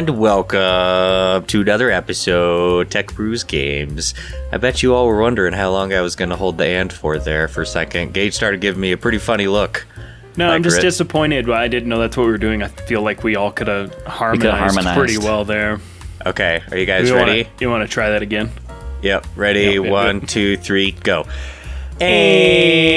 And welcome to another episode, Tech Brews Games. I bet you all were wondering how long I was going to hold the and for there for a second. Gage started giving me a pretty funny look. No, I'm just Accurate. disappointed. I didn't know that's what we were doing. I feel like we all could have harmonized, harmonized. pretty well there. Okay, are you guys You ready? Wanna, you want to try that again? Yep, ready. Yep, yep, One, yep. two, three, go. And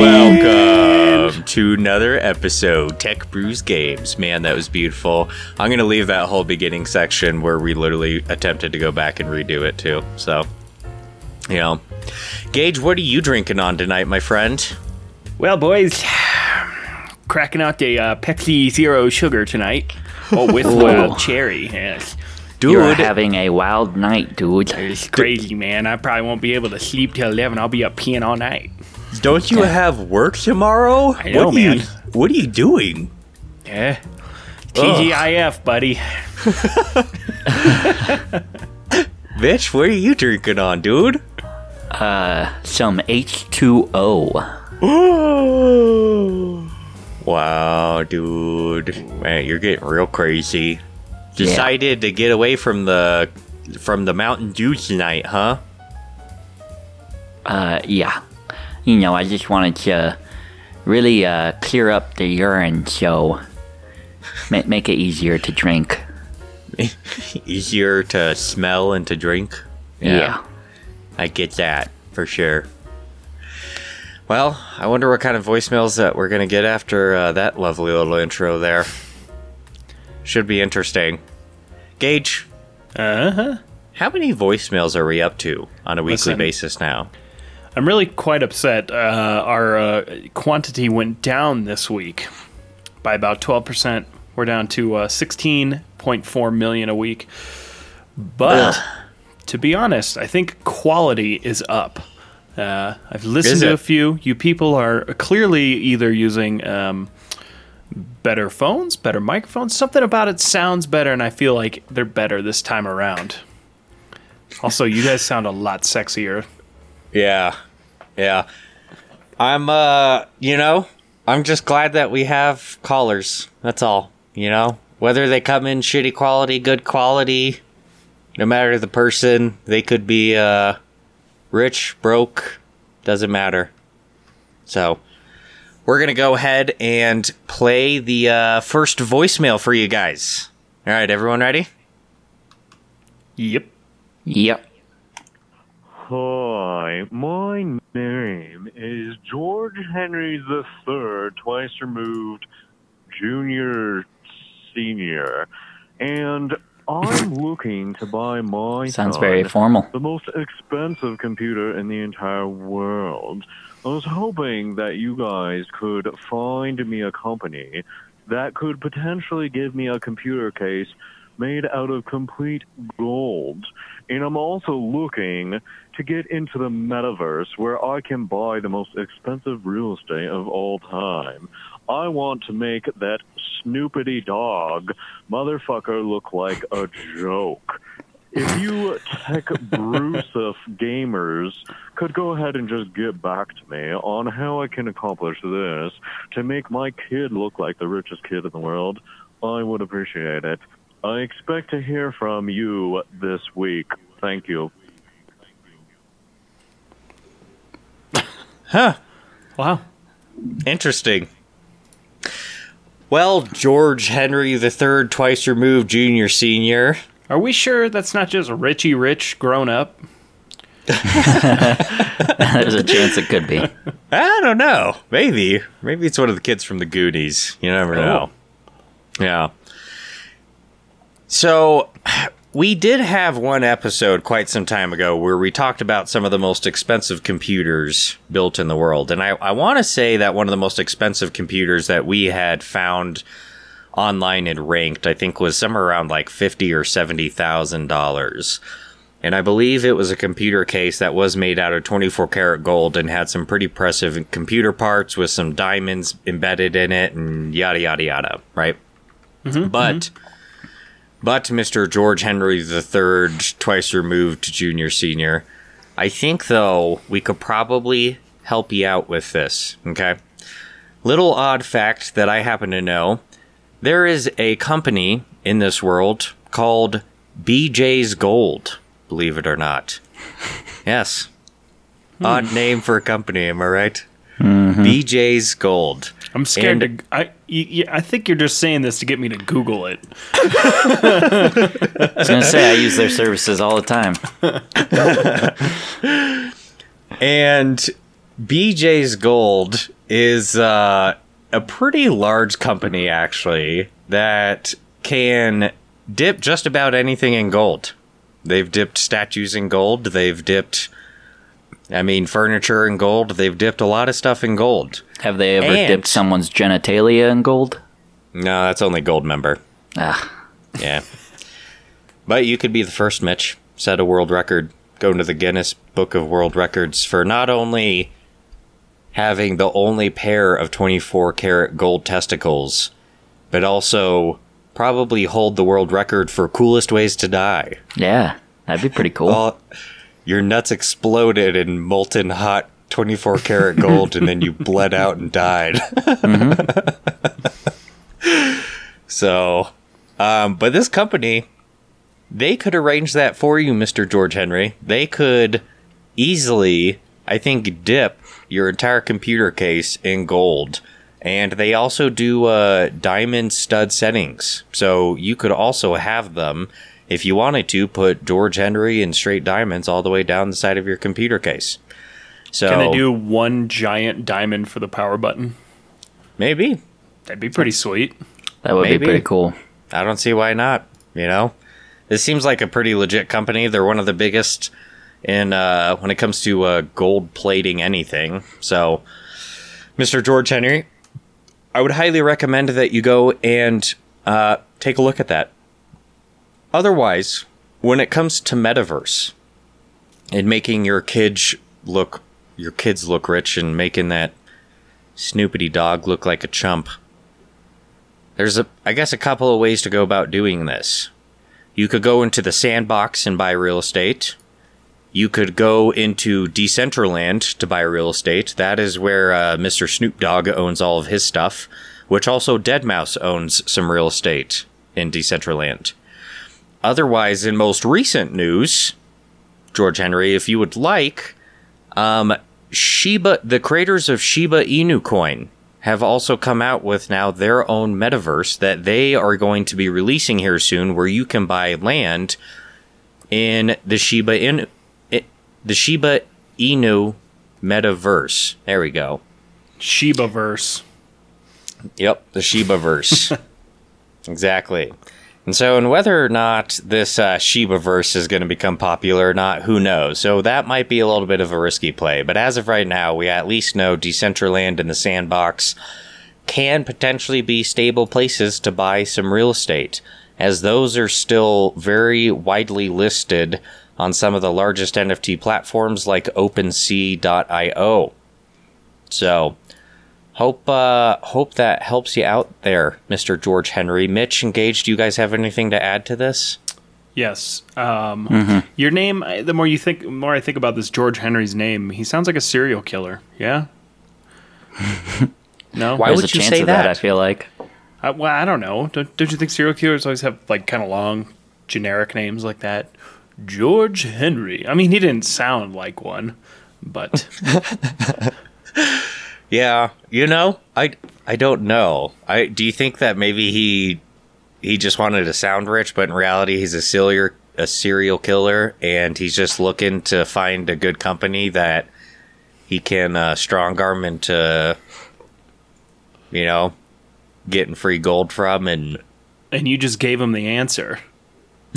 welcome to another episode, Tech Brews Games. Man, that was beautiful. I'm gonna leave that whole beginning section where we literally attempted to go back and redo it too. So, you know, Gage, what are you drinking on tonight, my friend? Well, boys, cracking out the uh, Pepsi Zero Sugar tonight. Oh, with wild cherry. Yes, Dude, You're having a wild night, dude. it's crazy, man. I probably won't be able to sleep till eleven. I'll be up peeing all night. don't you have work tomorrow? I know, what are You, what are you doing? Yeah, TGIF, buddy. Bitch, what are you drinking on, dude? Uh, Some H2O. wow, dude. Man, you're getting real crazy. Decided to get away from the from the Mountain Dew tonight, huh? Uh, yeah. You know, I just wanted to really uh, clear up the urine, so ma- make it easier to drink. Easier to smell and to drink. Yeah. I get that for sure. Well, I wonder what kind of voicemails that we're gonna get after uh, that lovely little intro there. Should be interesting. Gage, Uh huh. how many voicemails are we up to on a weekly Listen. basis now? I'm really quite upset. Uh, our uh, quantity went down this week by about 12%. We're down to uh, 16.4 million a week. But to be honest, I think quality is up. Uh, I've listened Is to it? a few. You people are clearly either using um, better phones, better microphones. Something about it sounds better, and I feel like they're better this time around. Also, you guys sound a lot sexier. Yeah. Yeah. I'm uh, you know, I'm just glad that we have callers. That's all. You know, whether they come in shitty quality, good quality, no matter the person, they could be uh rich, broke, doesn't matter. So, we're going to go ahead and play the uh first voicemail for you guys. All right, everyone ready? Yep. Yep. Hi, my name is George Henry III, twice removed, junior, senior, and I'm looking to buy my Sounds son very formal. the most expensive computer in the entire world. I was hoping that you guys could find me a company that could potentially give me a computer case made out of complete gold. And I'm also looking to get into the metaverse where I can buy the most expensive real estate of all time. I want to make that snoopity dog motherfucker look like a joke if you tech Brusif gamers could go ahead and just get back to me on how I can accomplish this to make my kid look like the richest kid in the world, I would appreciate it. I expect to hear from you this week. Thank you. Huh. Wow. Interesting. Well, George Henry III, twice removed, junior, senior. Are we sure that's not just Richie Rich grown up? There's a chance it could be. I don't know. Maybe. Maybe it's one of the kids from the Goonies. You never oh. know. Yeah. So, we did have one episode quite some time ago where we talked about some of the most expensive computers built in the world. And I, I want to say that one of the most expensive computers that we had found online and ranked, I think, was somewhere around like fifty or seventy thousand dollars. And I believe it was a computer case that was made out of 24 karat gold and had some pretty impressive computer parts with some diamonds embedded in it and yada yada yada, right? Mm-hmm, mm-hmm. but but Mr. George Henry III, twice removed junior senior, I think though we could probably help you out with this. Okay. Little odd fact that I happen to know: there is a company in this world called BJ's Gold. Believe it or not. Yes. Odd name for a company, am I right? BJ's Gold. I'm scared And- to. I think you're just saying this to get me to Google it. I was gonna say I use their services all the time. And BJ's Gold is uh, a pretty large company, actually, that can dip just about anything in gold. They've dipped statues in gold. They've dipped, I mean, furniture in gold. They've dipped a lot of stuff in gold. Have they ever And- dipped someone's genitalia in gold? No, that's only Goldmember. Ah, Yeah. but you could be the first, Mitch. Set a world record. Go into the Guinness Book of World Records for not only having the only pair of 24 karat gold testicles, but also probably hold the world record for coolest ways to die. yeah, that'd be pretty cool. Well, your nuts exploded in molten hot 24 karat gold and then you bled out and died. so, um, but this company, they could arrange that for you, Mr. George Henry. They could easily, I think, dip your entire computer case in gold. And they also do uh, diamond stud settings. So you could also have them, if you wanted to, put George Henry and straight diamonds all the way down the side of your computer case. So Can they do one giant diamond for the power button? maybe. That'd be pretty sweet. that would maybe. be pretty cool. I don't see why not. You know, this seems like a pretty legit company. They're one of the biggest in uh, when it comes to uh, gold plating anything. So, Mr. George Henry, I would highly recommend that you go and uh, take a look at that. Otherwise, when it comes to metaverse and making your kids look your kids look rich and making that snoopity dog look like a chump. There's a I guess a couple of ways to go about doing this. You could go into the sandbox and buy real estate. You could go into Decentraland to buy real estate. That is where uh, Mr. Snoop Dogg owns all of his stuff, which also Deadmau5 owns some real estate in Decentraland. Otherwise, in most recent news, George Henry, if you would like, um, Shiba, the creators of Shiba Inu coin have also come out with now their own metaverse that they are going to be releasing here soon, where you can buy land in the Shiba Inu, the Shiba Inu metaverse. There we go. Shiba verse. Yep, the Shiba verse. exactly. And so, and whether or not this uh, Shiba verse is going to become popular or not, who knows? So that might be a little bit of a risky play. But as of right now, we at least know Decentraland and the Sandbox can potentially be stable places to buy some real estate, as those are still very widely listed on some of the largest NFT platforms like OpenSea.io. So, Hope uh hope that helps you out there, Mr. George Henry. Mitch, and Gage, do you guys have anything to add to this? Yes. Um, Your name. The more you think, the more I think about this George Henry's name. He sounds like a serial killer. Yeah. no. Why There's would a you chance say of that? that? I feel like. I, well, I don't know. Don't, don't you think serial killers always have like kind of long, generic names like that? George Henry. I mean, he didn't sound like one, but Yeah, you know, I I don't know. I do you think that maybe he he just wanted to sound rich, but in reality he's a serial a serial killer and he's just looking to find a good company that he can uh, strong arm into you know getting free gold from and and you just gave him the answer.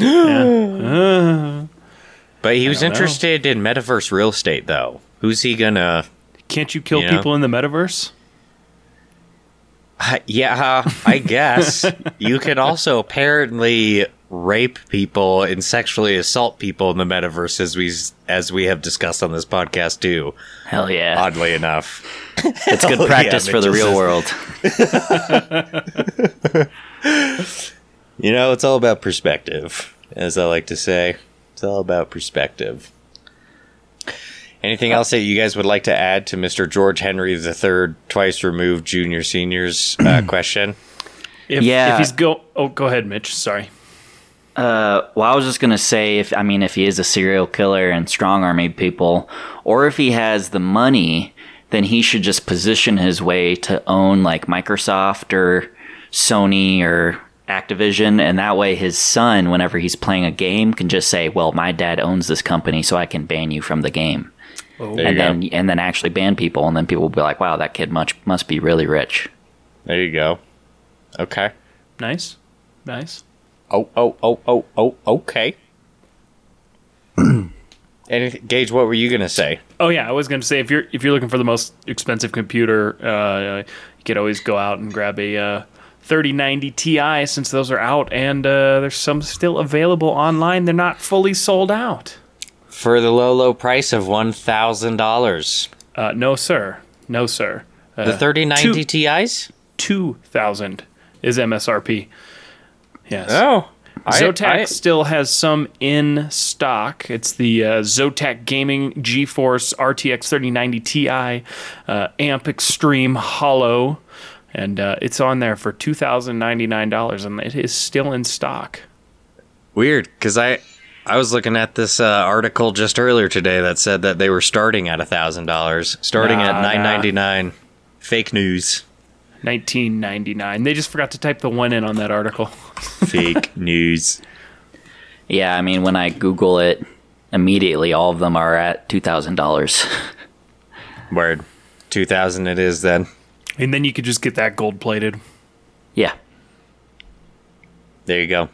Yeah. but he was don't know. interested in metaverse real estate though. Who's he gonna Can't you kill You know? people in the metaverse? Uh, yeah, I guess. you can also apparently rape people and sexually assault people in the metaverse as we as we have discussed on this podcast too. Hell yeah! Oddly enough. it's good Oh, yeah, practice for the real says- world. You know, it's all about perspective, as I like to say. It's all about perspective. Anything else that you guys would like to add to Mr. George Henry III, twice removed junior seniors uh, question? If, Yeah. If he's go, oh, go ahead, Mitch. Sorry. Uh, well, I was just gonna say, if I mean, if he is a serial killer and strong arming people, or if he has the money, then he should just position his way to own like Microsoft or Sony or Activision, and that way his son, whenever he's playing a game, can just say, "Well, my dad owns this company, so I can ban you from the game," There you and go. then and then actually ban people, and then people will be like, "Wow, that kid much must be really rich." There you go. Okay. Nice. Nice. Oh, oh, oh, oh, oh, okay. And Gage, what were you going to say? Oh yeah, I was going to say if you're if you're looking for the most expensive computer, uh, you could always go out and grab a uh, 3090 Ti since those are out, and uh, there's some still available online. They're not fully sold out. For the low, low price of $1,000. Uh, no sir, no sir. Uh, The 3090 two- Ti's? two thousand is MSRP. Yes. Oh. I- Zotac I- still has some in stock. It's the uh, Zotac Gaming GeForce RTX 3090 Ti uh, Amp Extreme Holo, and uh, it's on there for two thousand ninety nine dollars, and it is still in stock. Weird, because I I was looking at this uh, article just earlier today that said that they were starting at thousand dollars, starting Nah, at nah. nine ninety nine. Fake news. Nineteen ninety nine. They just forgot to type the one in on that article. Fake news. Yeah, I mean, when I Google it, immediately all of them are at two thousand dollars. Word. Two thousand it is then. And then you could just get that gold plated. yeah. There you go.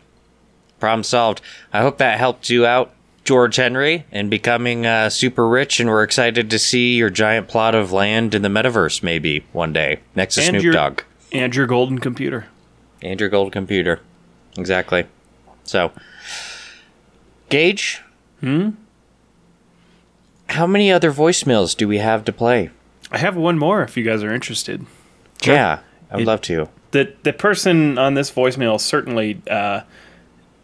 Problem solved. I hope that helped you out, George Henry, in becoming uh, super rich, and we're excited to see your giant plot of land in the metaverse maybe one day next to And Snoop your- Dogg And your golden computer. and your gold computer. Exactly. So, Gage. Hmm. How many other voicemails do we have to play? I have one more if you guys are interested. Yeah, I would It- love to. the the person on this voicemail certainly uh,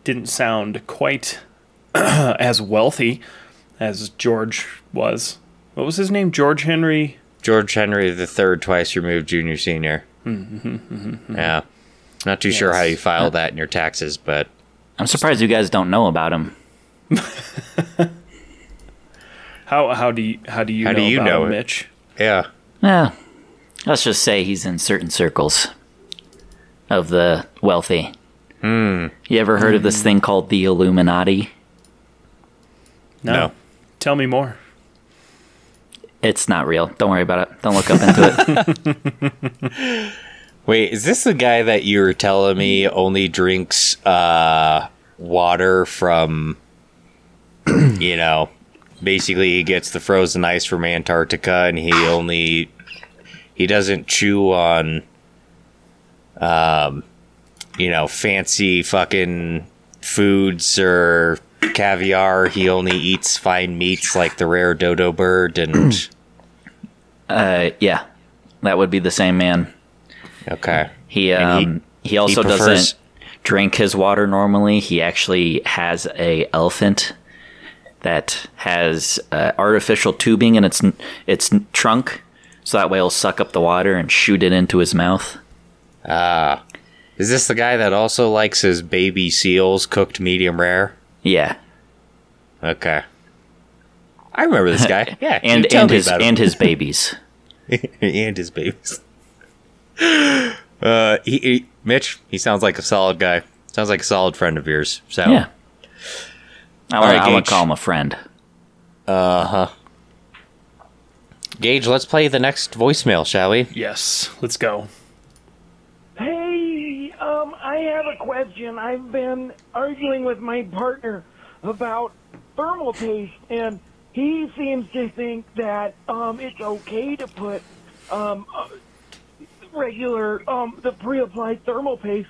didn't sound quite as wealthy as George was. What was his name? George Henry. George Henry the Third, twice removed junior senior. Mm-hmm, mm-hmm, mm-hmm. Yeah, not too sure how you file that in your taxes, but I'm surprised you guys don't know about him. How how do you how do you How know do you about know him, it? Mitch? Yeah, Yeah. Let's just say he's in certain circles of the wealthy. Hmm. You ever heard of this thing called the Illuminati? No. No. Tell me more. It's not real. Don't worry about it. Don't look up into it. Wait, is this the guy that you were telling me only drinks uh, water from, you know, basically he gets the frozen ice from Antarctica and he only, he doesn't chew on, um, you know, fancy fucking foods or caviar. He only eats fine meats like the rare dodo bird and, Uh, yeah, that would be the same man. okay. He And he- um he, also prefers- doesn't drink his water normally. He actually has a elephant that has uh, artificial tubing in its its trunk, so that way he'll suck up the water and shoot it into his mouth. Ah. Is this the guy that also likes his baby seals cooked medium rare? Yeah, Okay. I remember this guy. Yeah. and and his and his babies. and his babies. Uh, he, he, Mitch, he sounds like a solid guy. Sounds like a solid friend of yours. So, Yeah, I right, want Gage. to call him a friend. Uh huh. Gage, let's play the next voicemail, shall we? Yes. Let's go. Hey, um, I have a question. I've been arguing with my partner about thermal paste, and he seems to think that um, it's okay to put um, uh, regular, um, the pre-applied thermal paste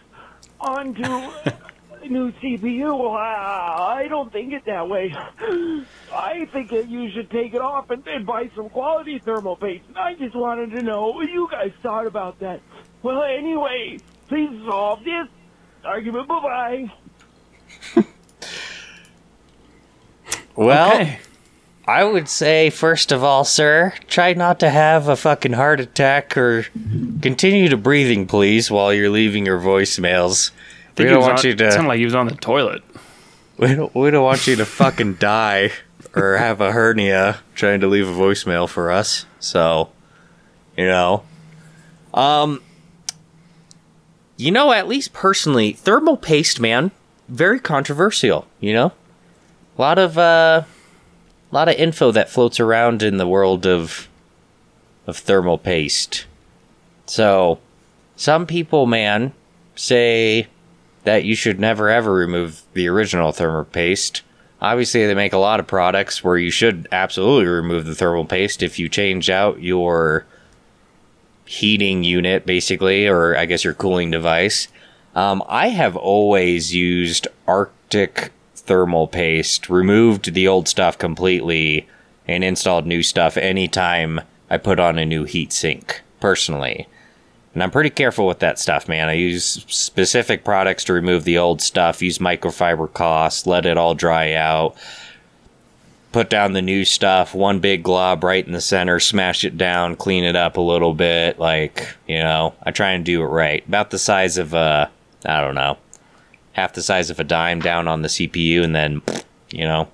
onto a new CPU. I, I don't think it that way. I think that you should take it off and, and buy some quality thermal paste. I just wanted to know what you guys thought about that. Well, anyway, please solve this argument. Bye bye. Well, Okay. I would say, first of all, sir, try not to have a fucking heart attack or continue to breathing, please, while you're leaving your voicemails. We don't want on- you to. Sound like he was on the toilet. We don't, we don't want you to fucking die or have a hernia trying to leave a voicemail for us. So, you know. Um You know, at least personally, thermal paste, man, very controversial, you know? A lot of uh a lot of info that floats around in the world of of thermal paste. So, some people, man, say that you should never ever remove the original thermal paste. Obviously, they make a lot of products where you should absolutely remove the thermal paste if you change out your heating unit, basically, or I guess your cooling device. Um, I have always used Arctic thermal paste, removed the old stuff completely, and installed new stuff anytime I put on a new heat sink, personally. And I'm pretty careful with that stuff, man. I use specific products to remove the old stuff, use microfiber cloths, let it all dry out, put down the new stuff, one big glob right in the center, smash it down, clean it up a little bit. Like, you know, I try and do it right. About the size of a, I don't know, half the size of a dime down on the CPU, and then, you know,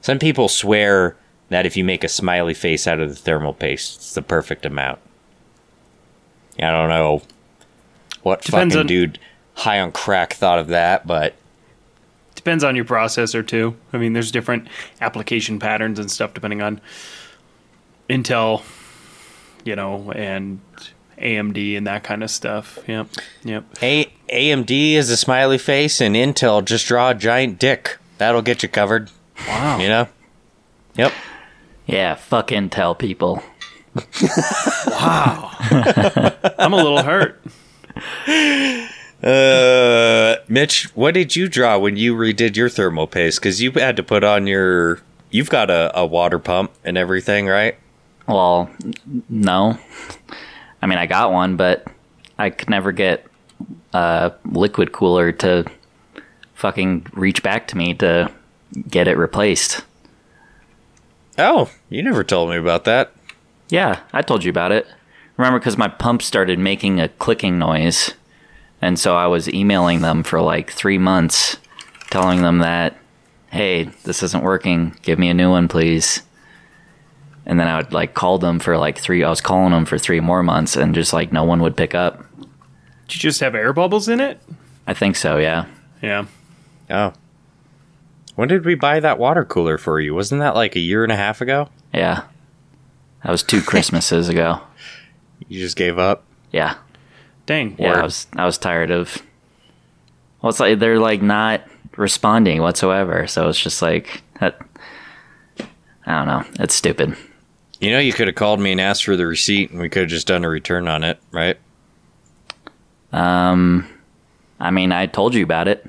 some people swear that if you make a smiley face out of the thermal paste, it's the perfect amount. I don't know what Depends fucking on- dude high on crack thought of that, but Depends on your processor too. I mean, there's different application patterns and stuff depending on Intel, you know, and AMD and that kind of stuff. Yep, yep. A- AMD is a smiley face, and Intel just draw a giant dick. That'll get you covered. Wow. You know? Yep. Yeah, fuck Intel people. I'm a little hurt. Uh, Mitch, what did you draw when you redid your thermal paste? Because you had to put on your. You've got a, a water pump and everything, right? Well, no. I mean, I got one, but I could never get a liquid cooler to fucking reach back to me to get it replaced. Oh, you never told me about that. Yeah, I told you about it. Remember, because my pump started making a clicking noise. And so I was emailing them for like three months, telling them that, hey, this isn't working. Give me a new one, please. And then I would like call them for like three, I was calling them for three more months and just like no one would pick up. Did you just have air bubbles in it? I think so, yeah. Yeah. Oh. When did we buy that water cooler for you? Wasn't that like a year and a half ago? Yeah. That was two Christmases ago. You just gave up? Yeah. Dang. Yeah, I was I was tired of. Well, it's like they're like not responding whatsoever. So it's just like that. I don't know. It's stupid. You know, you could have called me and asked for the receipt, and we could have just done a return on it, right? Um, I mean, I told you about it.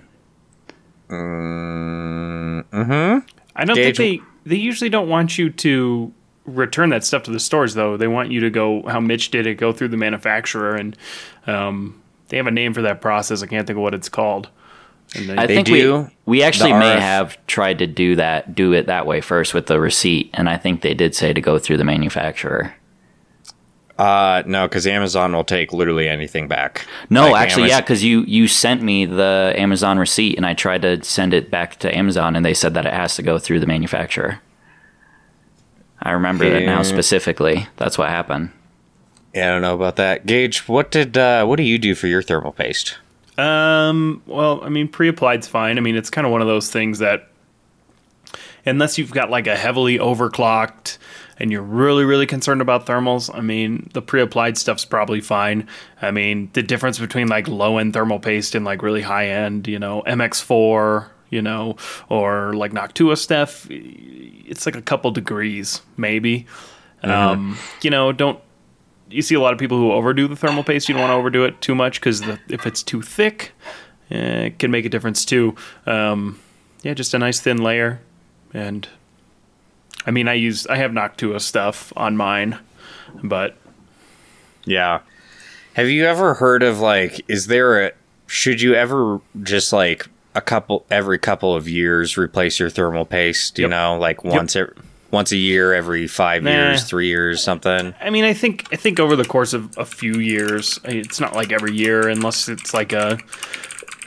Mm hmm. I don't Gage- think they they usually don't want you to return that stuff to the stores though. They want you to go how Mitch did it, go through the manufacturer and um, they have a name for that process. I can't think of what it's called. And then- I They think do we we actually may have tried to do that, do it that way first with the receipt, and I think they did say to go through the manufacturer. Uh, no, because Amazon will take literally anything back. No, Like actually, Amaz- yeah, because you you sent me the Amazon receipt, and I tried to send it back to Amazon, and they said that it has to go through the manufacturer. I remember that now specifically. That's what happened. Yeah, I don't know about that. Gage, what did uh, what do you do for your thermal paste? Um, well, I mean, pre-applied's fine. I mean, it's kind of one of those things that unless you've got like a heavily overclocked and you're really really concerned about thermals, I mean, the pre-applied stuff's probably fine. I mean, the difference between like low-end thermal paste and like really high-end, you know, MX4, you know, or like Noctua stuff, it's like a couple degrees maybe. Um, you know, don't you see a lot of people who overdo the thermal paste. You don't want to overdo it too much because if it's too thick, eh, it can make a difference too. Um, yeah, just a nice thin layer, and I mean, I use I have Noctua stuff on mine, but Yeah. Have you ever heard of like is there a should you ever just like a couple every couple of years replace your thermal paste, you Yep. know, like once every once a year, every five Nah. years, three years, something. I mean, I think I think over the course of a few years, it's not like every year, unless it's like a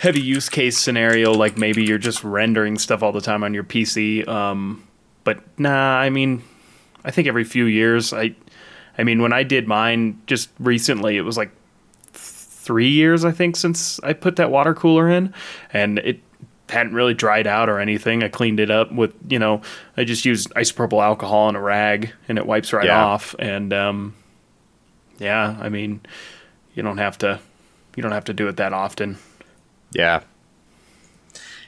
heavy use case scenario, like maybe you're just rendering stuff all the time on your PC. Um, but nah, I mean, I think every few years. I, I mean, when I did mine just recently, it was like three years, I think, since I put that water cooler in, and it hadn't really dried out or anything. I cleaned it up with, you know, I just used isopropyl alcohol and a rag, and it wipes right Yeah. off. And um, yeah, I mean, you don't have to, you don't have to do it that often. Yeah.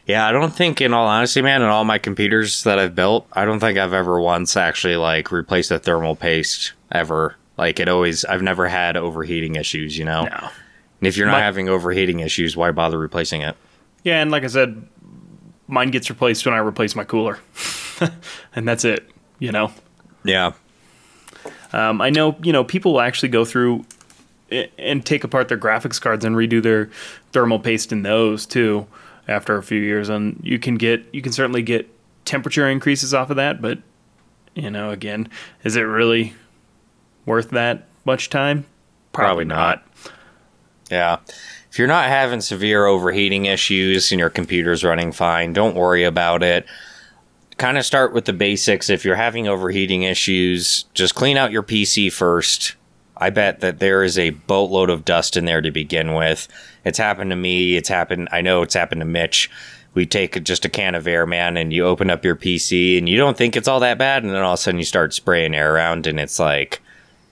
Yeah, I don't think, in all honesty, man, in all my computers that I've built, I don't think I've ever once actually like replaced a thermal paste ever. Like it always, I've never had overheating issues, you know. No. And if you're not My- having overheating issues, why bother replacing it? Yeah, and like I said, mine gets replaced when I replace my cooler, and that's it. You know. Yeah. Um, I know, you know, people will actually go through and take apart their graphics cards and redo their thermal paste in those too after a few years, and you can get you can certainly get temperature increases off of that. But you know, again, is it really worth that much time? Probably not. Yeah. If you're not having severe overheating issues and your computer's running fine, don't worry about it. Kind of start with the basics. If you're having overheating issues, just clean out your PC first. I bet that there is a boatload of dust in there to begin with. It's happened to me. It's happened. I know it's happened to Mitch. We take just a can of air, man, and you open up your PC and you don't think it's all that bad. And then all of a sudden you start spraying air around and it's like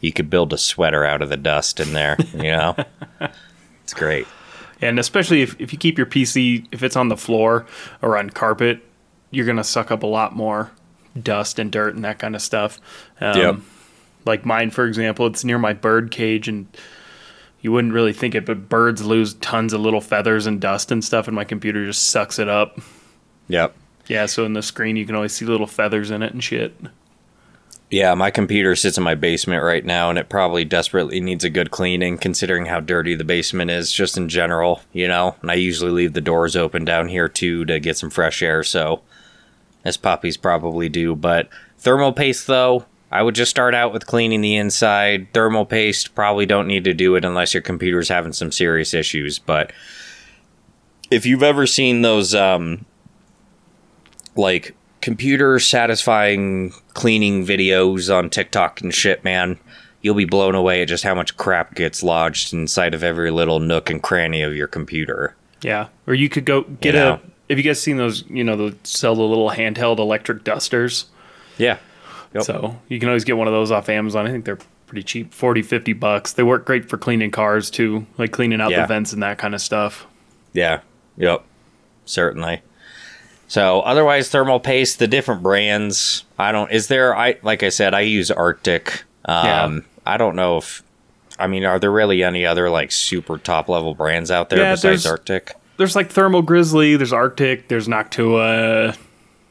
you could build a sweater out of the dust in there, you know? it's great. And especially if, if you keep your PC, if it's on the floor or on carpet, you're going to suck up a lot more dust and dirt and that kind of stuff. Um, Yep. Like mine, for example, it's near my bird cage, and you wouldn't really think it, but birds lose tons of little feathers and dust and stuff, and my computer just sucks it up. Yep. Yeah, so in the screen, you can always see little feathers in it and shit. Yeah, my computer sits in my basement right now, and it probably desperately needs a good cleaning, considering how dirty the basement is, just in general, you know. And I usually leave the doors open down here too to get some fresh air, so as puppies probably do. But thermal paste, though, I would just start out with cleaning the inside. Thermal paste, probably don't need to do it unless your computer's having some serious issues. But if you've ever seen those, um, like computer satisfying cleaning videos on TikTok and shit, man, you'll be blown away at just how much crap gets lodged inside of every little nook and cranny of your computer. Yeah, or you could go get You know. a. Have you guys seen those? You know, they sell the little handheld electric dusters. Yeah. Yep. So you can always get one of those off Amazon. I think they're pretty cheap 40, 50 bucks. They work great for cleaning cars too, like cleaning out Yeah. the vents and that kind of stuff. Yeah. Yep. Certainly. So otherwise thermal paste, the different brands, I don't is there I like I said, I use Arctic. Um Yeah. I don't know if I mean, are there really any other like super top level brands out there Yeah, besides there's- Arctic? There's like Thermal Grizzly, there's Arctic, there's Noctua.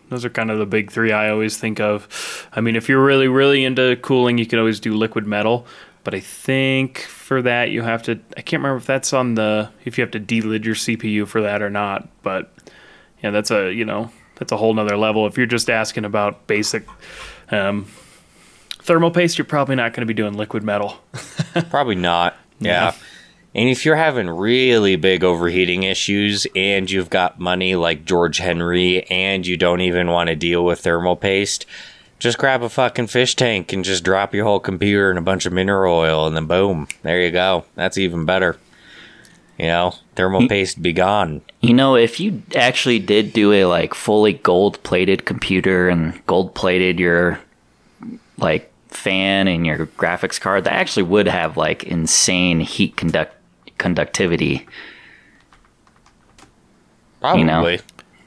Those are kind of the big three I always think of. I mean, if you're really, really into cooling, you can always do liquid metal. But I think for that you have to. I can't remember if that's on the if you have to delid your CPU for that or not. But yeah, that's a you know that's a whole nother level. If you're just asking about basic um, thermal paste, you're probably not going to be doing liquid metal. Probably not. Yeah. And if you're having really big overheating issues and you've got money like George Henry and you don't even want to deal with thermal paste, just grab a fucking fish tank and just drop your whole computer in a bunch of mineral oil and then boom, there you go. That's even better. You know, thermal paste be gone. You know, if you actually did do a like fully gold plated computer and gold plated your like fan and your graphics card, that actually would have like insane heat conduct conductivity. Probably. You know.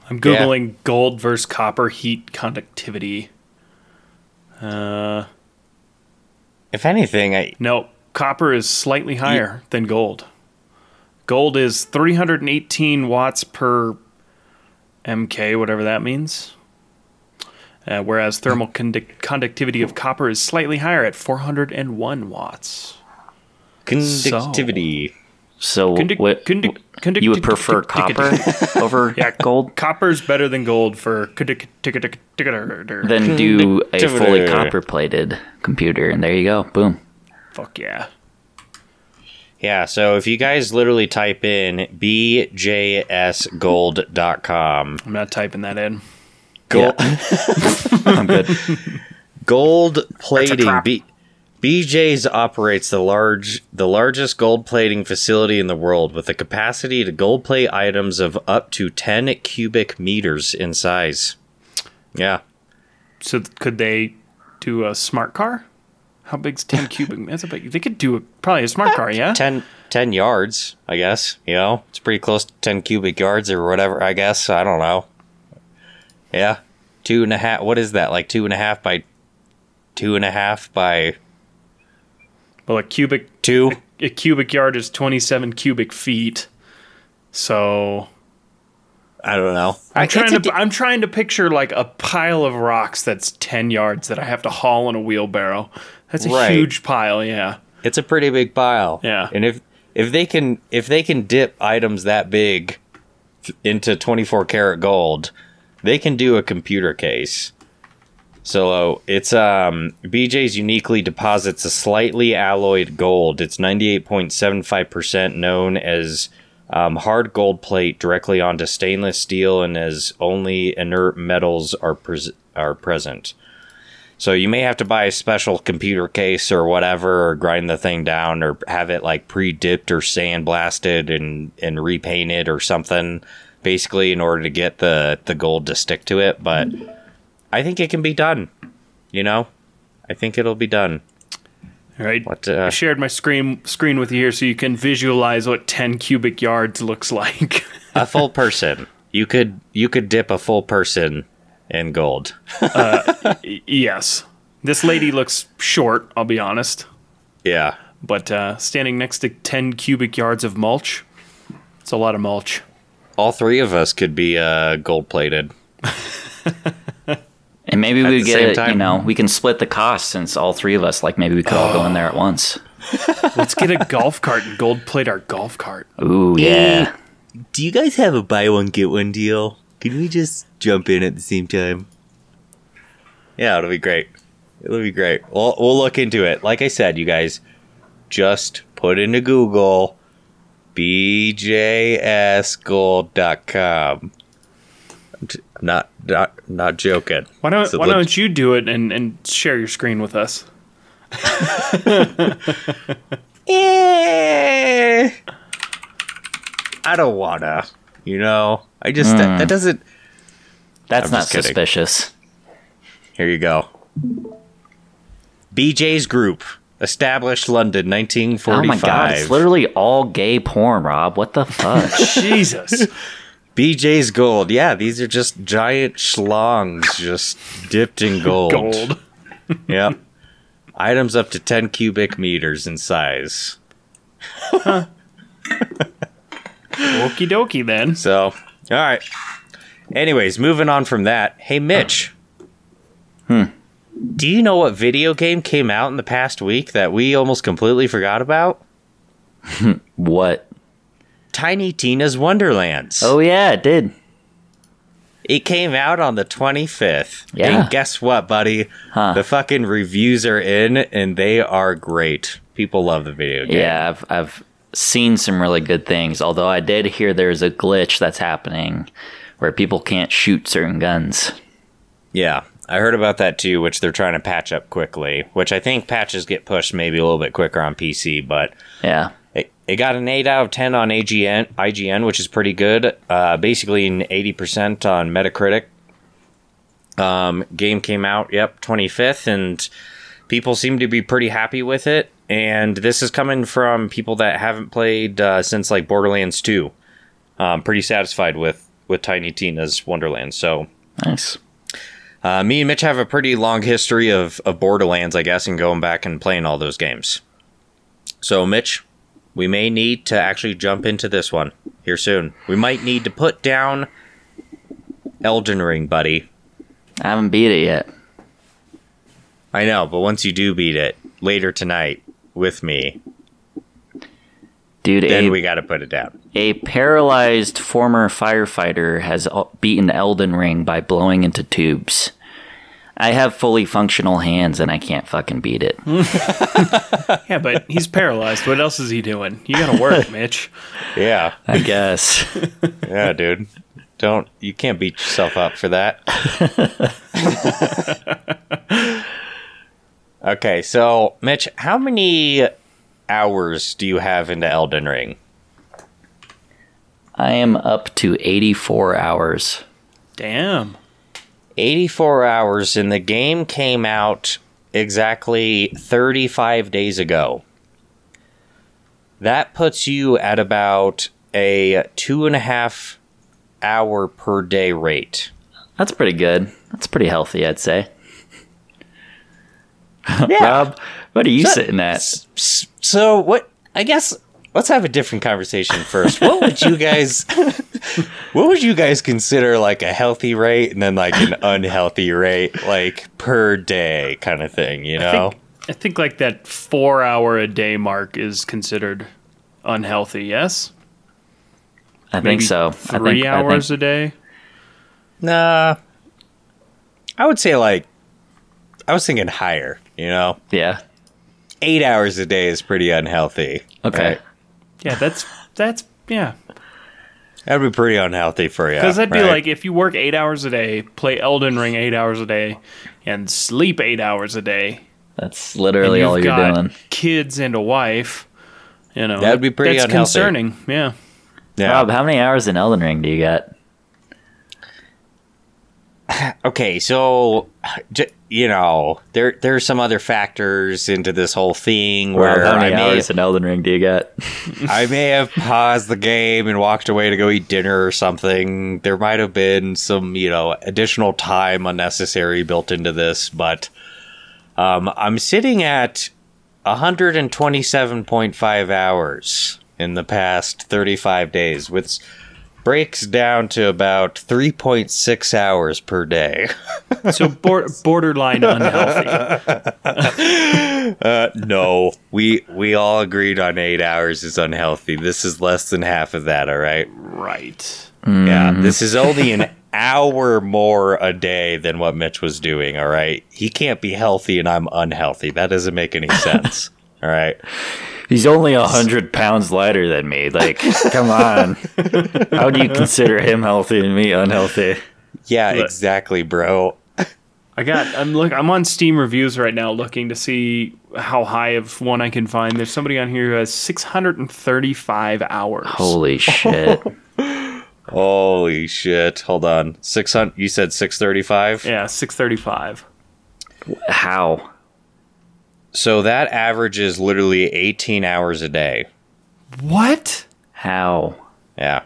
I'm googling gold versus copper heat conductivity. Uh, If anything, I no, copper is slightly higher than gold. Gold is 318 watts per MK, whatever that means. Uh, whereas thermal conduc- conductivity of copper is slightly higher at 401 watts. conductivity. So Kundi- what, kundi- kundi- you would prefer kundi- copper over Yeah. gold? Copper's better than gold for then Then do a fully Conductivity. copper plated computer, and there you go. Boom. fuck yeah. Yeah, so if you guys literally type in bjsgold.com, I'm not typing that in. gold, I'm good. gold plating. B, BJ's operates the large the largest gold plating facility in the world with a capacity to gold plate items of up to 10 cubic meters in size. Yeah. So could they do a smart car? How big's 10 cubic? That's a big. They could do a, probably a smart car, yeah. 10, 10 yards, I guess. You know, it's pretty close to 10 cubic yards or whatever, I guess. I don't know. Yeah. Two and a half. What is that? Like two and a half by two and a half by Well, a cubic two? a cubic yard is 27 cubic feet. So I don't know. I'm trying to I'm trying to picture like a pile of rocks that's 10 yards that I have to haul in a wheelbarrow. That's a Right. huge pile, yeah. It's a pretty big pile. Yeah. And if if they can if they can dip items that big into 24 karat gold, they can do a computer case. So it's um BJ's uniquely deposits a slightly alloyed gold. It's 98.75% known as um, hard gold plate directly onto stainless steel and as only inert metals are pres- are present. So you may have to buy a special computer case or whatever, or grind the thing down, or have it like pre-dipped or sandblasted and and repainted or something, basically in order to get the the gold to stick to it. But I think it can be done. You know, I think it'll be done. All right. What, uh, I shared my screen screen with you here so you can visualize what 10 cubic yards looks like. A full person. You could you could dip a full person in gold. Y- yes. This lady looks short, I'll be honest. Yeah. But uh, standing next to 10 cubic yards of mulch, it's a lot of mulch. All three of us could be uh, gold plated. And maybe we the get same it, you know, we can split the cost since all three of us, like maybe we could all go in there at once. Let's get a golf cart and gold plate our golf cart. Ooh, yeah. Do you guys have a buy one get one deal? Can we just jump in at the same time? Yeah, it'll be great. It'll be great. We'll we'll look into it. Like I said, you guys, just put into Google bjsgold.com. I'm t- I'm not not not joking. Why don't So Why don't you do it and, and share your screen with us? Eh, I don't wanna. You know, I just that, that hmm. doesn't. That's I'm not just kidding. suspicious. Here you go. BJ's Group, established London, 1945. Oh 1945. my god, it's literally all gay porn, Rob. What the fuck? Jesus. BJ's Gold. Yeah, these are just giant schlongs just dipped in gold. Gold. Yep. Items up to 10 cubic meters in size. Okie dokie then. So, all right. Anyways, moving on from that. Hey, Mitch. Hmm. Do you know what video game came out in the past week that we almost completely forgot about? what? Tiny Tina's Wonderlands. Oh yeah, it did. It came out on the 25th. Yeah. And guess what, buddy? Huh. The fucking reviews are in and they are great. People love the video game. Yeah, I've I've seen some really good things. Although I did hear there's a glitch that's happening where people can't shoot certain guns. Yeah. I heard about that too, which they're trying to patch up quickly, which I think patches get pushed maybe a little bit quicker on PC, but Yeah. it, it got an 8 out of 10 on AGN, IGN, which is pretty good. Uh, basically an 80% on Metacritic. Um, game came out, yep, 25th, and people seem to be pretty happy with it. And this is coming from people that haven't played uh, since like Borderlands 2. Um, pretty satisfied with with Tiny Tina's Wonderland. So Nice. uh, me and Mitch have a pretty long history of, of Borderlands, I guess, and going back and playing all those games. So, Mitch, we may need to actually jump into this one here soon. We might need to put down Elden Ring, buddy. I haven't beat it yet. I know, but once you do beat it later tonight with me, Dude, then a, we got to put it down. a paralyzed former firefighter has beaten Elden Ring by blowing into tubes. I have fully functional hands and I can't fucking beat it. Yeah, but he's paralyzed. What else is he doing? You gotta work, Mitch. Yeah, I guess. yeah, dude. Don't you can't beat yourself up for that. Okay, so Mitch, how many hours do you have into Elden Ring? I am up to 84 hours. Damn. 84 hours, and the game came out exactly 35 days ago. That puts you at about a two and a half hour per day rate. That's pretty good. That's pretty healthy, I'd say. Yeah. Rob, what are you So- sitting at? So, what? I guess let's have a different conversation first. What would you guys, what would you guys consider like a healthy rate, and then like an unhealthy rate, like per day kind of thing? You I know? think, I think like that four hour a day mark is considered unhealthy, yes? I think so. I Three think, hours a day? Nah. I would say like I was thinking higher, you know? yeah. Eight hours a day is pretty unhealthy. Okay. right? Yeah, that's that's yeah. That'd be pretty unhealthy for you. Because that'd be right? like if you work eight hours a day, play Elden Ring eight hours a day, and sleep eight hours a day, That's and literally you've all you're got doing. kids and a wife, you know That'd be pretty that's unhealthy. concerning. Yeah, yeah. Rob, how many hours in Elden Ring do you got? Okay, so j- you know, there there's some other factors into this whole thing where how many hours in Elden Ring do you got? I may have paused the game and walked away to go eat dinner or something. There might have been some, you know, additional time unnecessary built into this, but um, I'm sitting at 127.5 hours in the past 35 days, which breaks down to about 3.6 hours per day. so bor- borderline unhealthy. Uh, no, we we all agreed on eight hours is unhealthy. This is less than half of that. All right. Right. Yeah, this is only an hour more a day than what Mitch was doing. All right, he can't be healthy and I'm unhealthy. That doesn't make any sense. all right. He's only a hundred pounds lighter than me. Like, come on. How do you consider him healthy and me unhealthy? Yeah, Look. exactly, bro. I got. I'm look. I'm on Steam reviews right now, looking to see how high of one I can find. There's somebody on here who has 635 hours. Holy shit. Holy shit! Hold on, six hundred. You said six thirty-five. Yeah, 635. How? So that averages literally eighteen hours a day. What? How? Yeah.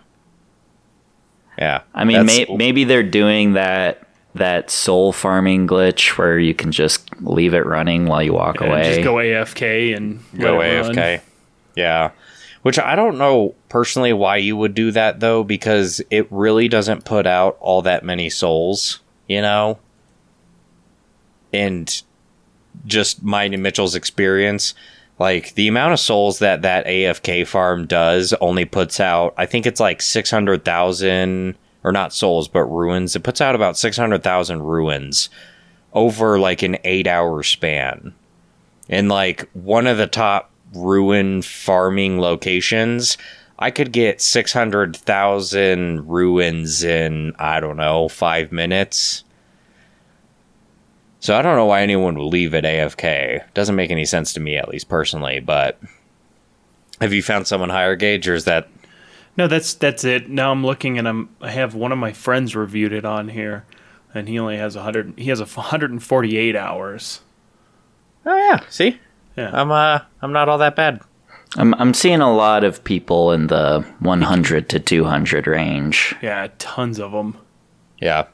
Yeah. I mean, may- maybe they're doing that that soul farming glitch where you can just leave it running while you walk And away. just go AFK and go let it run. AFK. Yeah. Which I don't know personally why you would do that though, because it really doesn't put out all that many souls, you know? And just mine and Mitchell's experience, like the amount of souls that that AFK farm does only puts out, I think it's like 600,000, or not souls, but runes. It puts out about 600,000 runes over like an eight hour span. And like one of the top rune farming locations, I could get 600,000 runes in, I don't know, five minutes. So I don't know why anyone would leave it AFK. Doesn't make any sense to me, at least personally, but have you found someone higher Gage or is that No, that's that's it. Now I'm looking and I'm I have one of my friends reviewed it on here, and he only has 100. He has a 148 hours. Oh yeah, see? Yeah. I'm uh I'm not all that bad. I'm I'm seeing a lot of people in the 100 to 200 range. Yeah, tons of them. Yeah.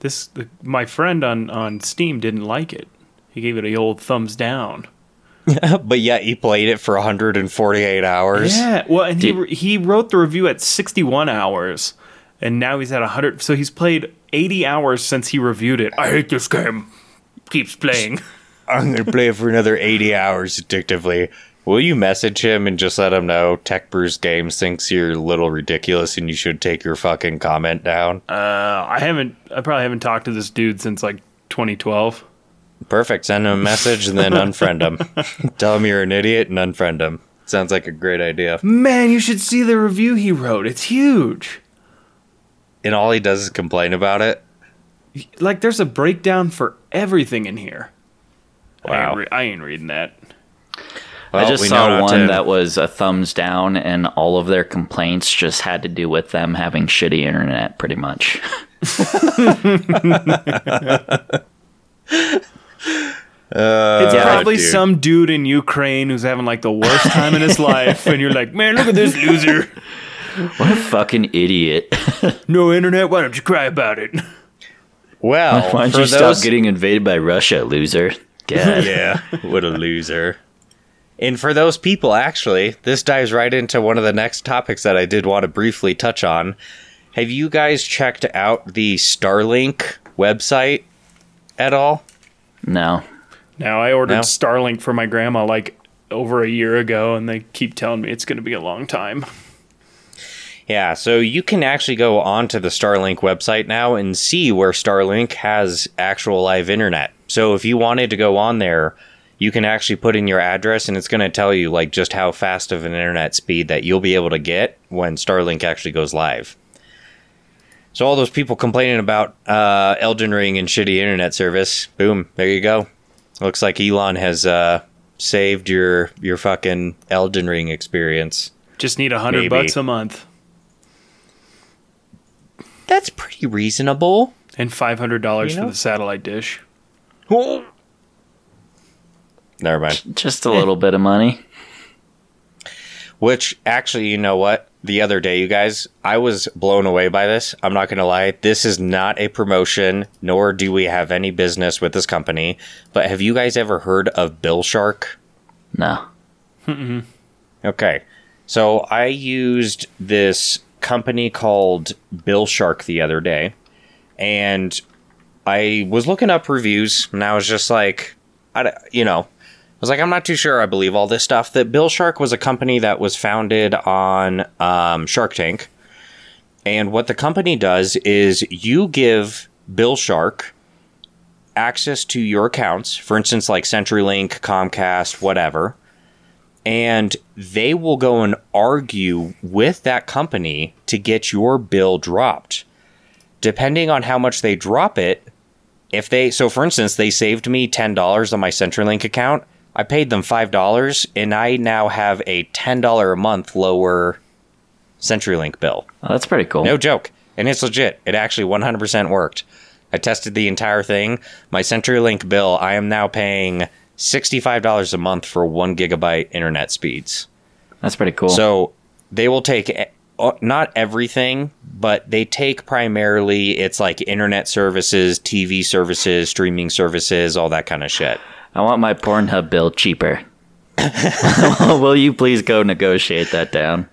This the, my friend on on Steam didn't like it. He gave it a old thumbs down. but yet he played it for 148 hours. Yeah, well, and he he wrote the review at 61 hours, and now he's at 100. So he's played 80 hours since he reviewed it. I hate this game. Keeps playing. I'm gonna play it for another 80 hours addictively. Will you message him and just let him know Tech Brews Games thinks you're a little ridiculous and you should take your fucking comment down? Uh, I haven't. I probably haven't talked to this dude since like 2012. Perfect. Send him a message and then unfriend him. Tell him you're an idiot and unfriend him. Sounds like a great idea. Man, you should see the review he wrote. It's huge. And all he does is complain about it. Like, there's a breakdown for everything in here. I Wow. ain't, re- I ain't reading that. Well, I just saw one that was a thumbs down, and all of their complaints just had to do with them having shitty internet, pretty much. Uh, it's yeah, probably dude. some dude in Ukraine who's having like the worst time in his life, and you're like, man, look at this loser. What a fucking idiot! No internet. Why don't you cry about it? Well, Why don't for you those- stop getting invaded by Russia, loser? God. yeah, what a loser. And for those people, actually, this dives right into one of the next topics that I did want to briefly touch on. Have you guys checked out the Starlink website at all? No. Now I ordered No? Starlink for my grandma like over a year ago, and they keep telling me it's going to be a long time. Yeah, so you can actually go onto the Starlink website now and see where Starlink has actual live internet. So if you wanted to go on there, you can actually put in your address and it's going to tell you like just how fast of an internet speed that you'll be able to get when Starlink actually goes live. So all those people complaining about uh, Elden Ring and shitty internet service, boom, there you go. Looks like Elon has uh, saved your your fucking Elden Ring experience. Just need a hundred bucks a month That's pretty reasonable. and five hundred dollars You for the satellite dish. Never mind. Just a little bit of money. Which actually, you know what? The other day, you guys, I was blown away by this. I'm not going to lie. This is not a promotion, nor do we have any business with this company. But have you guys ever heard of Bill Shark? No. Okay. So I used this company called Bill Shark the other day, and I was looking up reviews, and I was just like, I, d- you know, I was like, I'm not too sure I believe all this stuff. That Bill Shark was a company that was founded on um, Shark Tank. And what the company does is you give Bill Shark access to your accounts, for instance, like CenturyLink, Comcast, whatever and they will go and argue with that company to get your bill dropped. Depending on how much they drop it, if they so for instance they saved me $10 on my CenturyLink account, I paid them $5 and I now have a $10 a month lower CenturyLink bill. Oh, that's pretty cool. No joke. And it's legit. It actually 100% worked. I tested the entire thing. My CenturyLink bill, I am now paying $65 a month for 1 gigabyte internet speeds. That's pretty cool. So they will take e- uh, not everything, but they take primarily it's like internet services, TV services, streaming services, all that kind of shit. I want my Pornhub bill cheaper. Will you please go negotiate that down?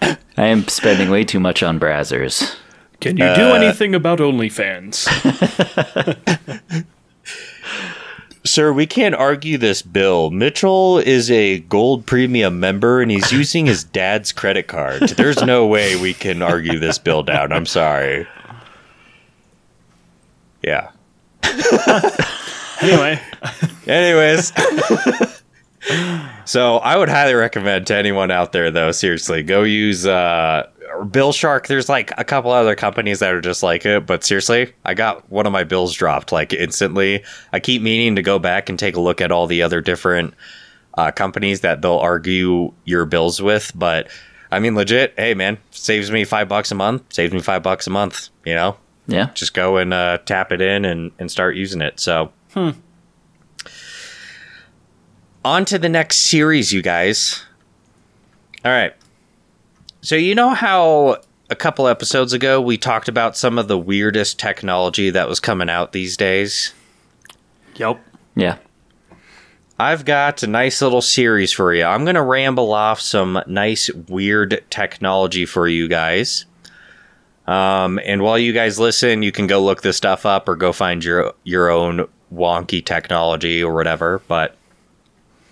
I am spending way too much on browsers. Can you do uh, anything about OnlyFans? Sir, we can't argue this bill. Mitchell is a gold premium member and he's using his dad's credit card. There's no way we can argue this bill down. I'm sorry. Yeah. anyway, Anyways. so I would highly recommend to anyone out there though, seriously, go use uh Bill Shark. There's like a couple other companies that are just like it, but seriously, I got one of my bills dropped like instantly. I keep meaning to go back and take a look at all the other different uh, companies that they'll argue your bills with, but I mean legit, hey man, saves me five bucks a month, saves me five bucks a month, you know? Yeah. just go and uh, tap it in and, and start using it. So, on to the next series, you guys. All right. So, you know how a couple episodes ago we talked about some of the weirdest technology that was coming out these days? yep. Yeah. I've got a nice little series for you. I'm going to ramble off some nice, weird technology for you guys. Um, and while you guys listen, you can go look this stuff up or go find your your own wonky technology or whatever. But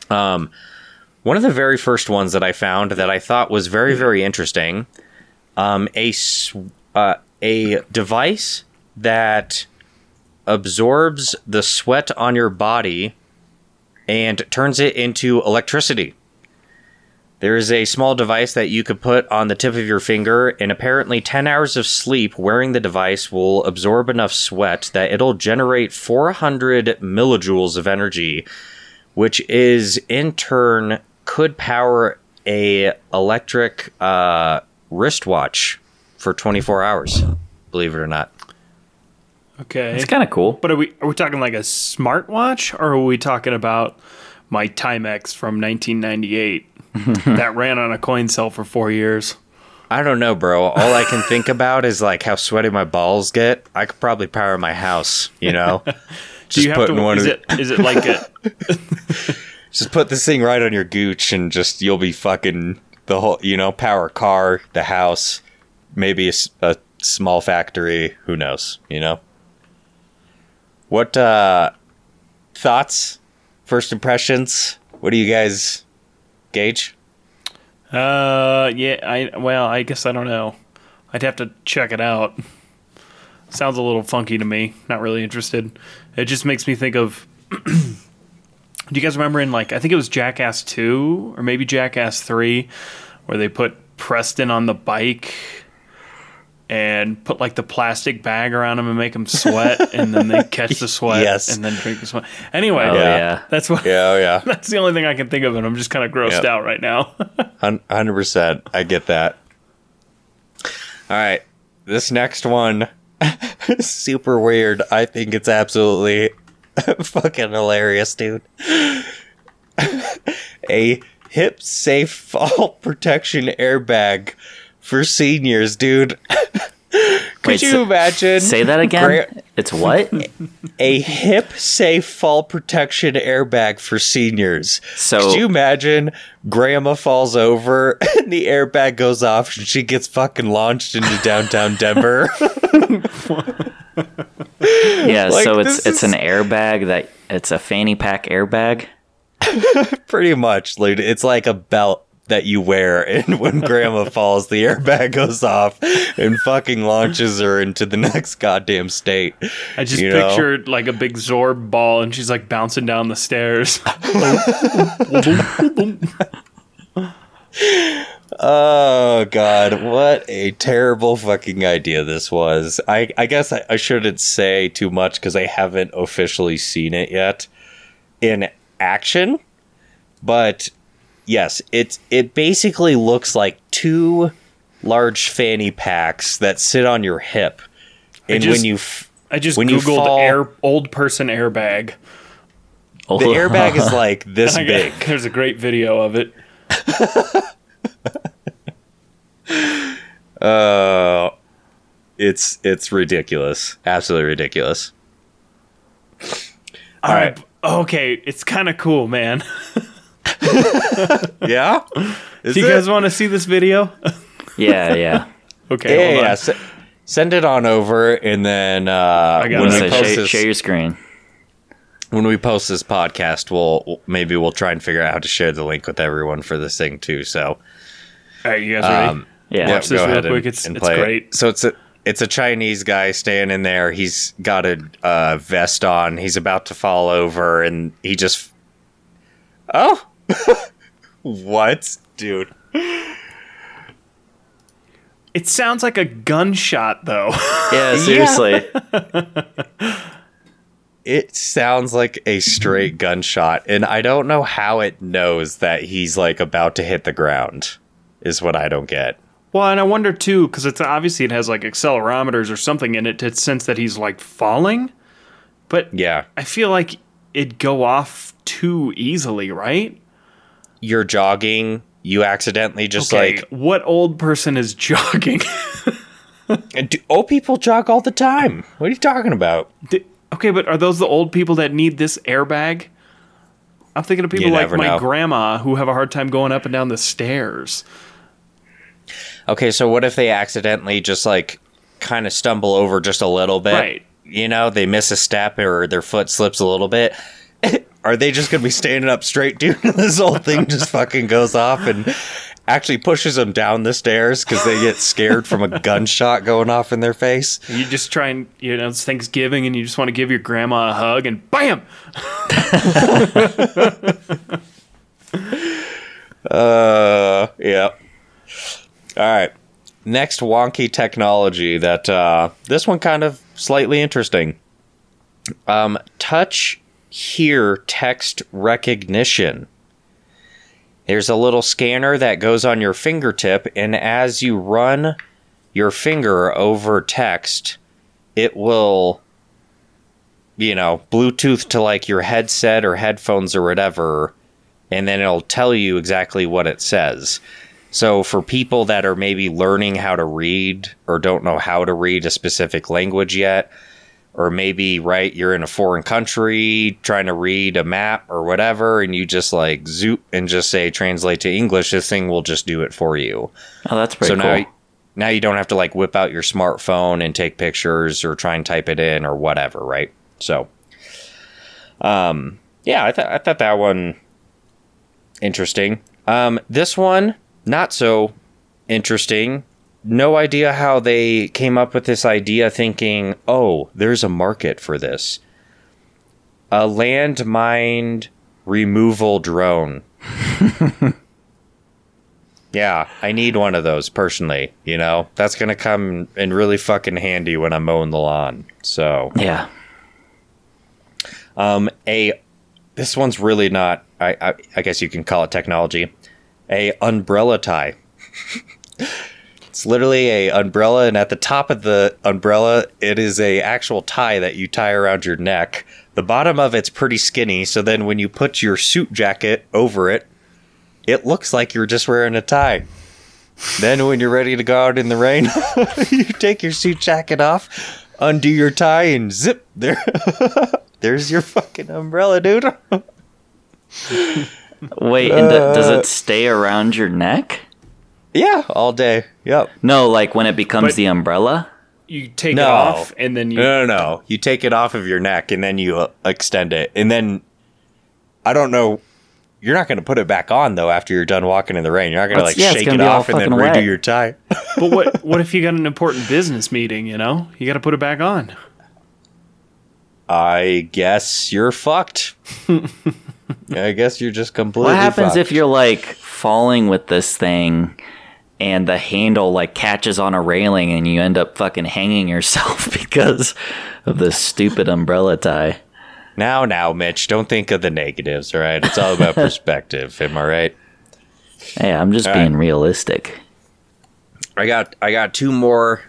um, one of the very first ones that I found that I thought was very very interesting. Um, a uh, a device that absorbs the sweat on your body and turns it into electricity. There is a small device that you could put on the tip of your finger, and apparently, 10 hours of sleep wearing the device will absorb enough sweat that it'll generate 400 millijoules of energy, which is in turn could power a electric uh, wristwatch for 24 hours. Believe it or not. Okay. It's kind of cool. But are we are we talking like a smartwatch or are we talking about my Timex from 1998 that ran on a coin cell for 4 years? I don't know, bro. All I can think about is like how sweaty my balls get. I could probably power my house, you know. Just you putting to one is of- it is it like a just put this thing right on your gooch and just you'll be fucking the whole, you know, power car, the house, maybe a small factory, who knows, you know. What uh thoughts? First impressions? What do you guys gauge? Uh, yeah, I well, I guess I don't know. I'd have to check it out. Sounds a little funky to me. Not really interested. It just makes me think of. do you guys remember in like I think it was Jackass two or maybe Jackass three, where they put Preston on the bike and put like the plastic bag around them and make them sweat, and then they catch the sweat Yes. and then drink the sweat. Anyway, Oh, yeah. that's what. Yeah, oh yeah. That's the only thing I can think of, and I'm just kind of grossed Yep. out right now. 100%. I get that. All right. This next one super weird. I think it's absolutely fucking hilarious, dude. A hip safe fall protection airbag for seniors, dude. Could Wait, you so- imagine? Say that again. Gra- it's what? a hip safe fall protection airbag for seniors. So- could you imagine grandma falls over and the airbag goes off and she gets fucking launched into downtown Denver? Yeah. Like, so it's it's is- an airbag that it's a fanny pack airbag. Pretty much, dude. It's like a belt that you wear and when grandma falls the airbag goes off and fucking launches her into the next goddamn state. I just You know? pictured like a big Zorb ball, and she's like bouncing down the stairs. Oh god, what a terrible fucking idea this was. I I guess I, I shouldn't say too much because I haven't officially seen it yet in action. But yes, it's it basically looks like two large fanny packs that sit on your hip. And just- when you f- I just When you googled fall- air old person airbag. Oh, the airbag is like this I big. There's a great video of it. Uh it's it's ridiculous. Absolutely ridiculous. All right. right. Okay, it's kind of cool, man. Yeah? Is Do you it? guys want to see this video? yeah, yeah. Okay, yeah, hold yeah, on. S- send it on over, and then uh, got when it. we So post share, this, share your screen. when we post this podcast, we'll maybe we'll try and figure out how to share the link with everyone for this thing too. So, All right, you guys ready? um, Yeah. Watch this real quick. It's- it's play it. great. So it's a it's a Chinese guy staying in there. He's got a uh, vest on. He's about to fall over, and he just oh, what, dude? it sounds like a gunshot, though. Yeah, seriously. It sounds like a straight gunshot, and I don't know how it knows that he's like about to hit the ground. Is what I don't get. well, and I wonder too, because it's obviously it has like accelerometers or something in it to sense that he's like falling. But Yeah, I feel like it'd go off too easily, right? You're jogging. You accidentally just Okay, like what old person is jogging? and do, old people jog all the time. What are you talking about? Okay, but are those the old people that need this airbag? I'm thinking of people like my know. grandma who have a hard time going up and down the stairs. Okay, so what if they accidentally just like kind of stumble over just a little bit? Right. You know, they miss a step or their foot slips a little bit. are they just gonna be standing up straight, dude? this whole thing just fucking goes off and actually pushes them down the stairs because they get scared from a gunshot going off in their face. You just try and you know it's Thanksgiving and you just want to give your grandma a hug and bam. Uh, yeah. All right. Next wonky technology that uh, this one kind of slightly interesting. Um, touch here text recognition. There's a little scanner that goes on your fingertip, and as you run your finger over text, it will, you know, Bluetooth to like your headset or headphones or whatever, and then it'll tell you exactly what it says. So for people that are maybe learning how to read or don't know how to read a specific language yet, or maybe right you're in a foreign country trying to read a map or whatever and you just like zoop and just say translate to english this thing will just do it for you Oh, that's pretty cool. so cool. now now you don't have to like whip out your smartphone and take pictures or try and type it in or whatever right so um yeah i, th- I thought that one interesting um this one not so interesting no idea how they came up with this idea thinking, oh, there's a market for this. A landmine removal drone. yeah, I need one of those personally, you know? That's going to come in really fucking handy when I'm mowing the lawn. So, yeah. um a this one's really not I I, I guess you can call it technology. A umbrella tie. It's literally a umbrella, and at the top of the umbrella, it is a actual tie that you tie around your neck. The bottom of it's pretty skinny, so then when you put your suit jacket over it, it looks like you're just wearing a tie. Then when you're ready to go out in the rain, you take your suit jacket off, undo your tie, and zip there. There's your fucking umbrella, dude. Wait, and d- does Uh, it stay around your neck? Yeah, all day. Yep. No, like when it becomes But- the umbrella. You take No. it off and then you No, no, no. You take it off of your neck and then you uh, extend it. And then, I don't know. You're not going to put it back on, though, after you're done walking in the rain. You're not going to, like, yeah, shake it off and then redo wet. your tie. But what what if you got an important business meeting, you know? You got to put it back on. I guess you're fucked. I guess you're just completely What happens fucked. if you're like falling with this thing and the handle like catches on a railing and you end up fucking hanging yourself because of this stupid umbrella tie? Now, now, Mitch, don't think of the negatives, all right? It's all about perspective. Am I right? Hey, I'm just All being right. realistic. I got I got two more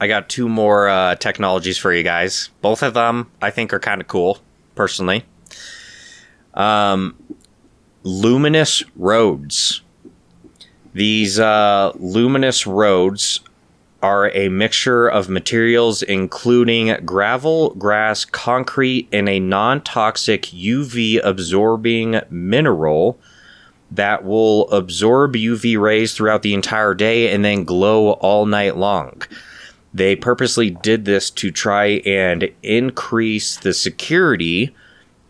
I got two more uh, technologies for you guys. Both of them I think are kind of cool, personally. Um, luminous roads. These uh, luminous roads are a mixture of materials including gravel, grass, concrete, and a non-toxic UV absorbing mineral that will absorb UV rays throughout the entire day and then glow all night long. They purposely did this to try and increase the security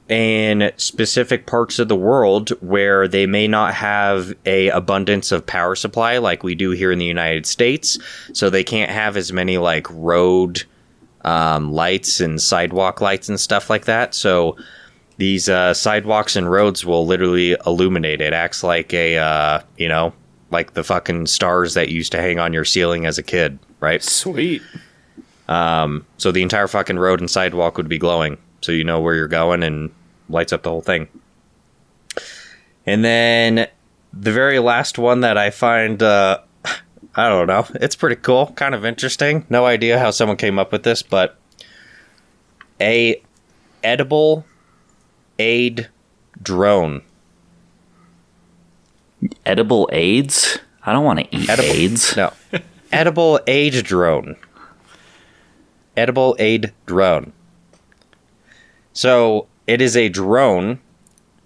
in specific parts of the world where they may not have a abundance of power supply like we do here in the United States so they can't have as many like road um, lights and sidewalk lights and stuff like that so these uh, sidewalks and roads will literally illuminate. It acts like a, uh, you know, like the fucking stars that used to hang on your ceiling as a kid, right? Sweet. So the entire fucking road and sidewalk would be glowing, so you know where you're going and lights up the whole thing. And then the very last one that I find, uh, I don't know, it's pretty cool, kind of interesting. No idea how someone came up with this, but a edible aid drone. Edible aids? I don't want to eat Edible- aids. No. Edible aid drone. Edible aid drone. So it is a drone,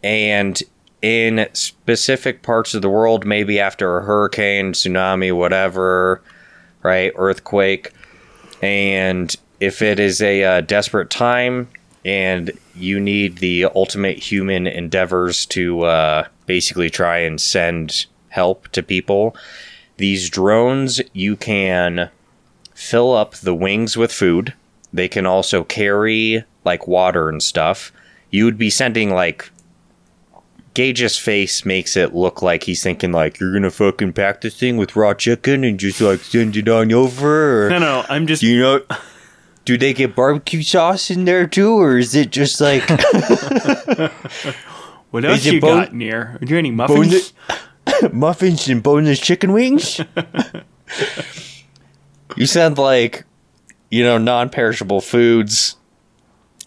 and in specific parts of the world, maybe after a hurricane, tsunami, whatever, right, earthquake, and if it is a uh, desperate time, and you need the ultimate human endeavors to uh, basically try and send help to people. These drones, you can fill up the wings with food. They can also carry like water and stuff. You would be sending like Gage's face makes it look like he's thinking like you're gonna fucking pack this thing with raw chicken and just like send it on over. Or, No, no, I'm just. do you know? Do they get barbecue sauce in there too, or is it just like what else you bone- got in here? Are there any muffins? muffins and boneless chicken wings? you send like, you know, non-perishable foods.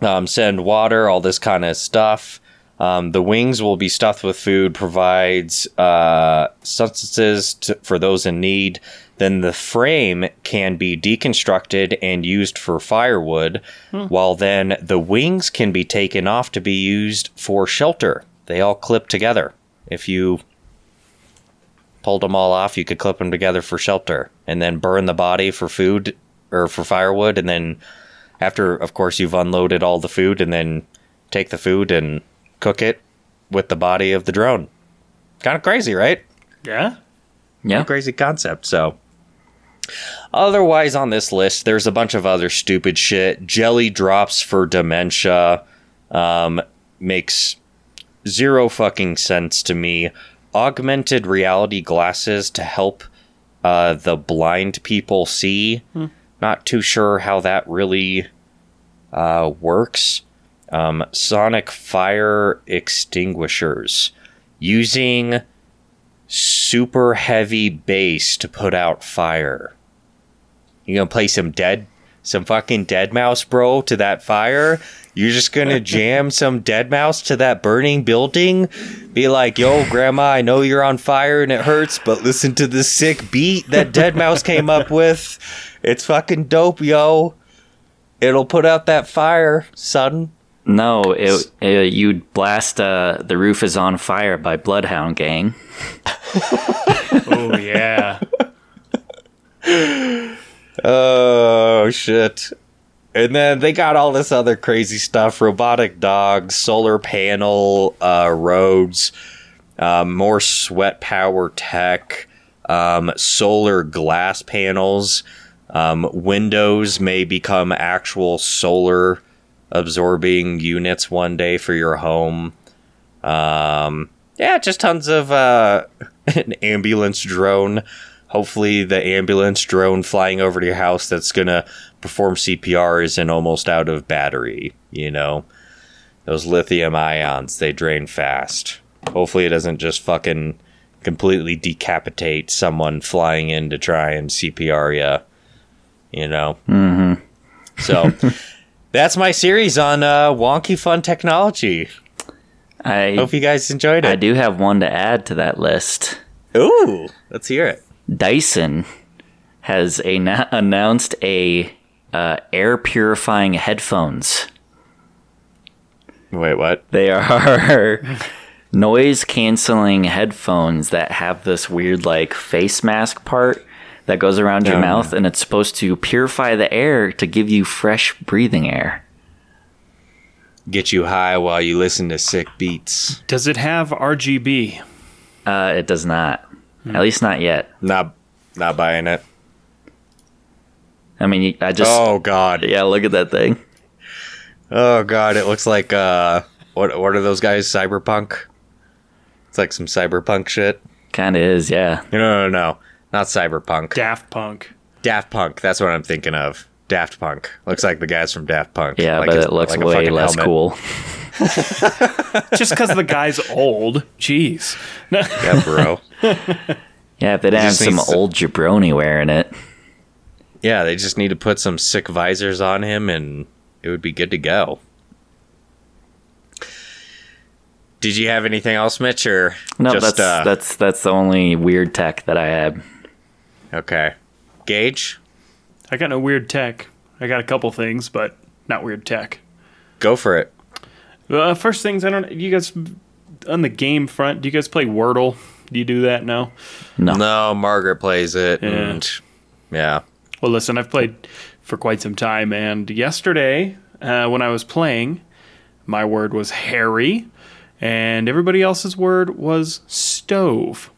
Um, send water, all this kind of stuff. Um, the wings will be stuffed with food, provides uh, substances to, for those in need. Then the frame can be deconstructed and used for firewood, while then the wings can be taken off to be used for shelter. They all clip together. If you pulled them all off, you could clip them together for shelter, and then burn the body for food or for firewood, and then after, of course, you've unloaded all the food, and then take the food and cook it with the body of the drone. Kind of crazy, right? Yeah. Yeah. crazy concept. So, otherwise on this list, there's a bunch of other stupid shit. Jelly drops for dementia um, makes zero fucking sense to me. Augmented reality glasses to help uh, the blind people see. Not too sure how that really uh, works. Um, sonic fire extinguishers using super heavy bass to put out fire. You gonna play some dead, some fucking Deadmau5, bro, to that fire? You're just gonna jam some Deadmau5 to that burning building? Be like, yo, grandma, I know you're on fire and it hurts, but listen to this sick beat that Deadmau5 came up with. It's fucking dope, yo. It'll put out that fire, son. No, it, it, you'd blast uh, "The Roof Is on Fire" by Bloodhound Gang. Oh yeah. Oh shit. And then they got all this other crazy stuff: robotic dogs, solar panel uh, roads, um, more sweat power tech, um, solar glass panels. Um, windows may become actual solar absorbing units one day for your home. Um, yeah, just tons of uh, an ambulance drone. Hopefully, the ambulance drone flying over to your house that's gonna perform CPR isn't almost out of battery. You know, those lithium ions they drain fast. Hopefully, it doesn't just fucking completely decapitate someone flying in to try and CPR you. You know. Mm-hmm. So. That's my series on uh, wonky fun technology. I Hope you guys enjoyed it. I do have one to add to that list. Ooh, let's hear it. Dyson has a, announced a uh, air purifying headphones. Wait, what? They are noise canceling headphones that have this weird like face mask part that goes around your Oh. mouth and it's supposed to purify the air to give you fresh breathing air. Get you high while you listen to sick beats. Does it have RGB? Uh, it does not. At least not yet. Not, not buying it. I mean, I just Oh God. yeah, look at that thing. Oh God. It looks like uh, what? What are those guys? Cyberpunk. It's like some cyberpunk shit. Kind of is, yeah. No, no, no, no. Not cyberpunk. Daft Punk. Daft Punk. That's what I'm thinking of. Daft Punk. Looks like the guys from Daft Punk. Yeah, Like but a- it looks like a way less helmet. cool. Just because the guy's old. Jeez. Yeah, bro. Yeah, if they didn't have some to- old jabroni wearing it. Yeah, they just need to put some sick visors on him and it would be good to go. Did you have anything else, Mitch, or No, just that's uh, that's that's the only weird tech that I had. Okay? Gage, I got no weird tech. I got a couple things, but not weird tech. go for it. Uh, first things, I don't. You guys on the game front? Do you guys play Wordle? Do you do that now? No. No, Margaret plays it, Yeah. and yeah, Well, listen, I've played for quite some time, and yesterday uh, when I was playing, my word was Harry, and everybody else's word was stove.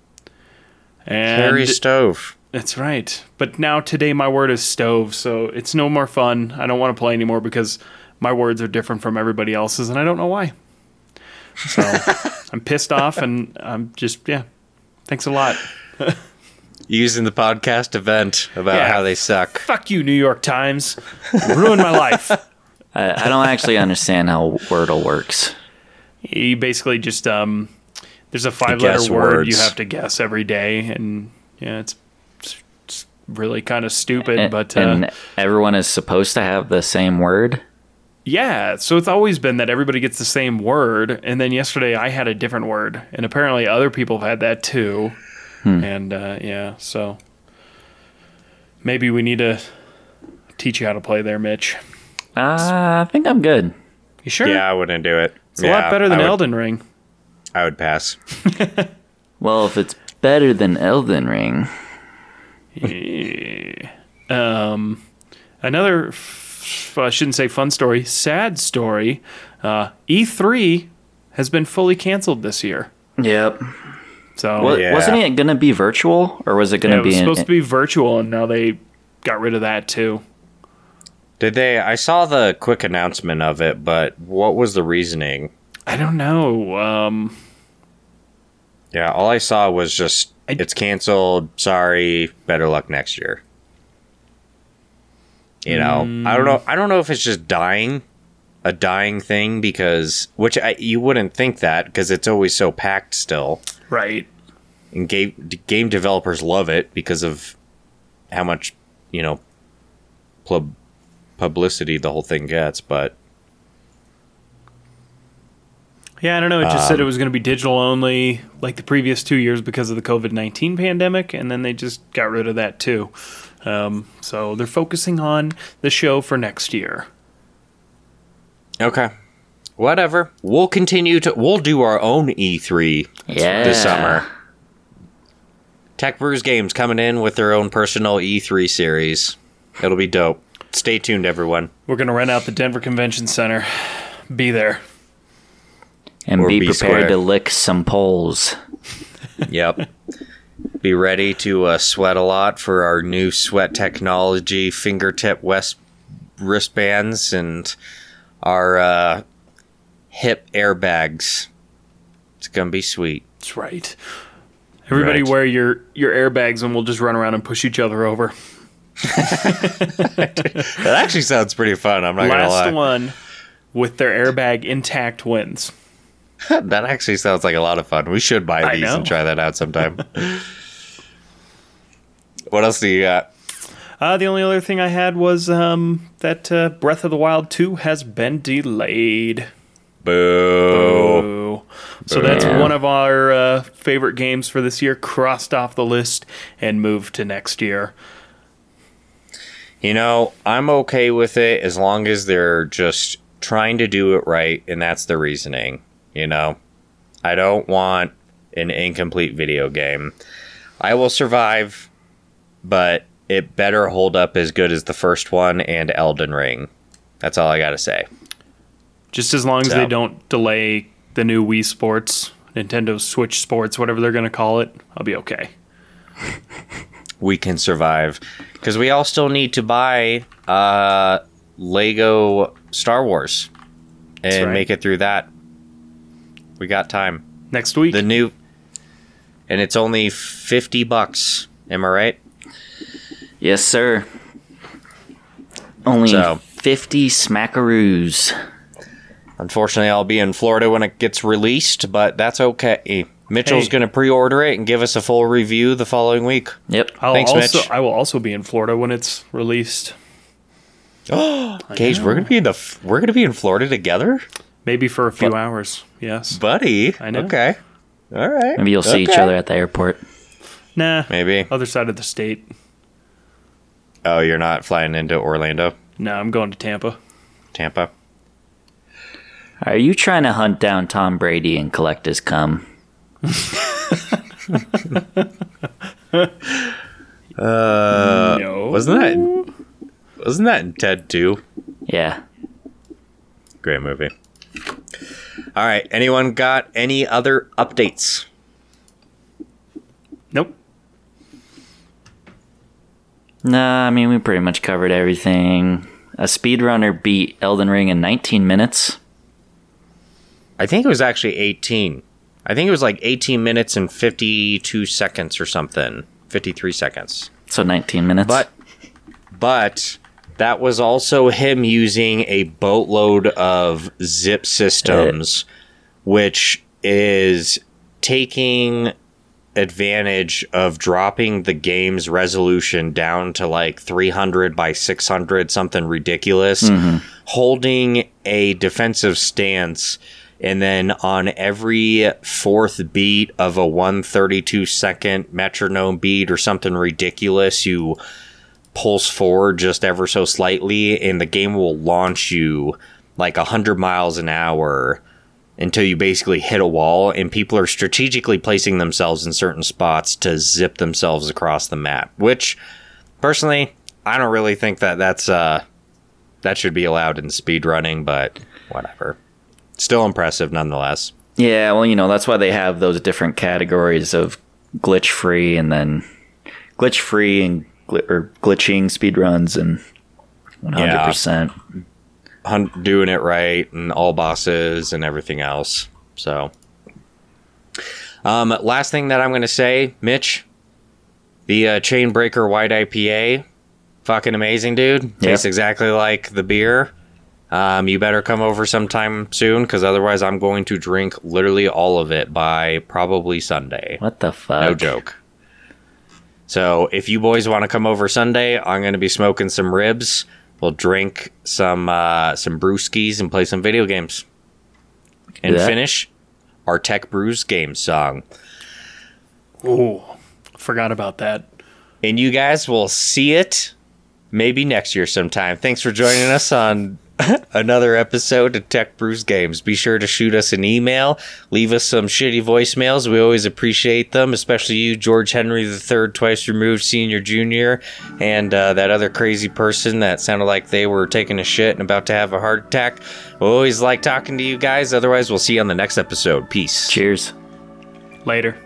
And Harry Stove. That's right. But now today my word is stove, so it's no more fun. I don't want to play anymore because my words are different from everybody else's, and I don't know why. So I'm pissed off, and I'm just yeah. Thanks a lot. Using the podcast event about Yeah. how they suck. Fuck you, New York Times. Ruined my life. I, I don't actually understand how Wordle works. You basically just um, there's a five letter Guess word you have to guess every day, and yeah, it's, it's really kind of stupid, And, but uh, and everyone is supposed to have the same word. yeah. So it's always been that everybody gets the same word, and then yesterday I had a different word, and apparently other people have had that too, and uh, yeah, so maybe we need to teach you how to play there, Mitch. Uh, I think I'm good. You sure? Yeah, I wouldn't do it. It's a lot better than would, Elden Ring. I would pass. Well, if it's better than Elden Ring, Um, another, f- I shouldn't say fun story, sad story. Uh, E3 has been fully canceled this year. yep. So What, Yeah. Wasn't it going to be virtual, or was it going yeah, to it be? was in- supposed to be virtual, and now they got rid of that too. Did they? I saw the quick announcement of it, but what was the reasoning? I don't know. Um, Yeah, all I saw was just I- it's canceled. Sorry. Better luck next year. You know, I don't know. I don't know if it's just dying, a dying thing because which I, you wouldn't think that because it's always so packed still. right. and game game developers love it because of how much you know pub, publicity the whole thing gets but Yeah, I don't know. It just said it was going to be digital only, like the previous two years, because of the COVID nineteen pandemic, and then they just got rid of that too. Um, so they're focusing on the show for next year. okay whatever we'll continue to we'll do our own e3 yeah. this summer tech brews games coming in with their own personal e3 series it'll be dope stay tuned everyone We're going to rent out the Denver Convention Center. Be there. And Or be B prepared square. to lick some poles. yep be ready to uh, sweat a lot for our new sweat technology fingertip west wristbands and our uh, hip airbags it's gonna be sweet That's right. Everybody Right. wear your, your airbags and we'll just run around and push each other over. that actually sounds pretty fun i'm not Last gonna lie one with their airbag intact wins. that actually sounds like a lot of fun we should buy these and try that out sometime what else do you got Uh, the only other thing I had was um, that uh, Breath of the Wild 2 has been delayed. boo Boo. So that's one of our uh, favorite games for this year, crossed off the list and moved to next year. You know, I'm okay with it as long as they're just trying to do it right, and that's the reasoning. You know, I don't want an incomplete video game. I will survive, but it better hold up as good as the first one and Elden Ring. That's all I got to say. Just as long as So. they don't delay the new Wii Sports, Nintendo Switch Sports, whatever they're going to call it, I'll be okay. We can survive because we all still need to buy uh, Lego Star Wars and right. make it through that. We got time. Next week, the new and it's only 50 bucks am i right Yes, sir. Only So- 50 smackaroos. unfortunately i'll be in florida when it gets released but that's okay mitchell's Hey. going to pre-order it and give us a full review the following week Yep. I'll Thanks, also Mitch. I will also be in Florida when it's released. gage we're going to be in the we're going to be in florida together Maybe for a few But- hours. Yes. buddy I know. okay all right Maybe you'll see each other at the airport. Nah. maybe Other side of the state. oh you're not flying into orlando No, I'm going to Tampa. tampa Are you trying to hunt down Tom Brady and collect his cum? Uh, no. wasn't that wasn't that in ted 2 Yeah. Great movie. All right. Anyone got any other updates? Nope. Nah, I mean we pretty much covered everything. A speedrunner beat Elden Ring in 19 minutes. I think it was actually 18. I think it was like 18 minutes and 52 seconds or something. 53 seconds. So 19 minutes. But but that was also him using a boatload of zip systems which is taking advantage of dropping the game's resolution down to like 300 by 600 something ridiculous mm-hmm. holding a defensive stance and then on every fourth beat of a 132 second metronome beat or something ridiculous you pulse forward just ever so slightly and the game will launch you like 100 miles an hour until you basically hit a wall and people are strategically placing themselves in certain spots to zip themselves across the map which personally i don't really think that that's uh that should be allowed in speedrunning but whatever. Still impressive nonetheless. Yeah, well, you know, that's why they have those different categories of glitch free and then glitch free and gl- or glitching speedruns and 100%. hun- doing it right and all bosses and everything else. So, um, last thing that I'm going to say, Mitch, the uh, Chainbreaker White IPA, fucking amazing, dude. Tastes exactly like the beer. Um, you better come over sometime soon because otherwise, I'm going to drink literally all of it by probably Sunday. What the fuck? No joke. So if you boys want to come over Sunday, I'm going to be smoking some ribs. We'll drink some uh, some brewskis and play some video games, and that. finish our Tech Brews game song. Ooh, forgot about that. And you guys will see it maybe next year sometime. Thanks for joining us on another episode of Tech Brews Games. Be sure to shoot us an email, leave us some shitty voicemails. We always appreciate them, especially you, George Henry III, twice removed senior junior, and uh, that other crazy person that sounded like they were taking a shit and about to have a heart attack. We always like talking to you guys. Otherwise, we'll see you on the next episode. Peace. Cheers. Later.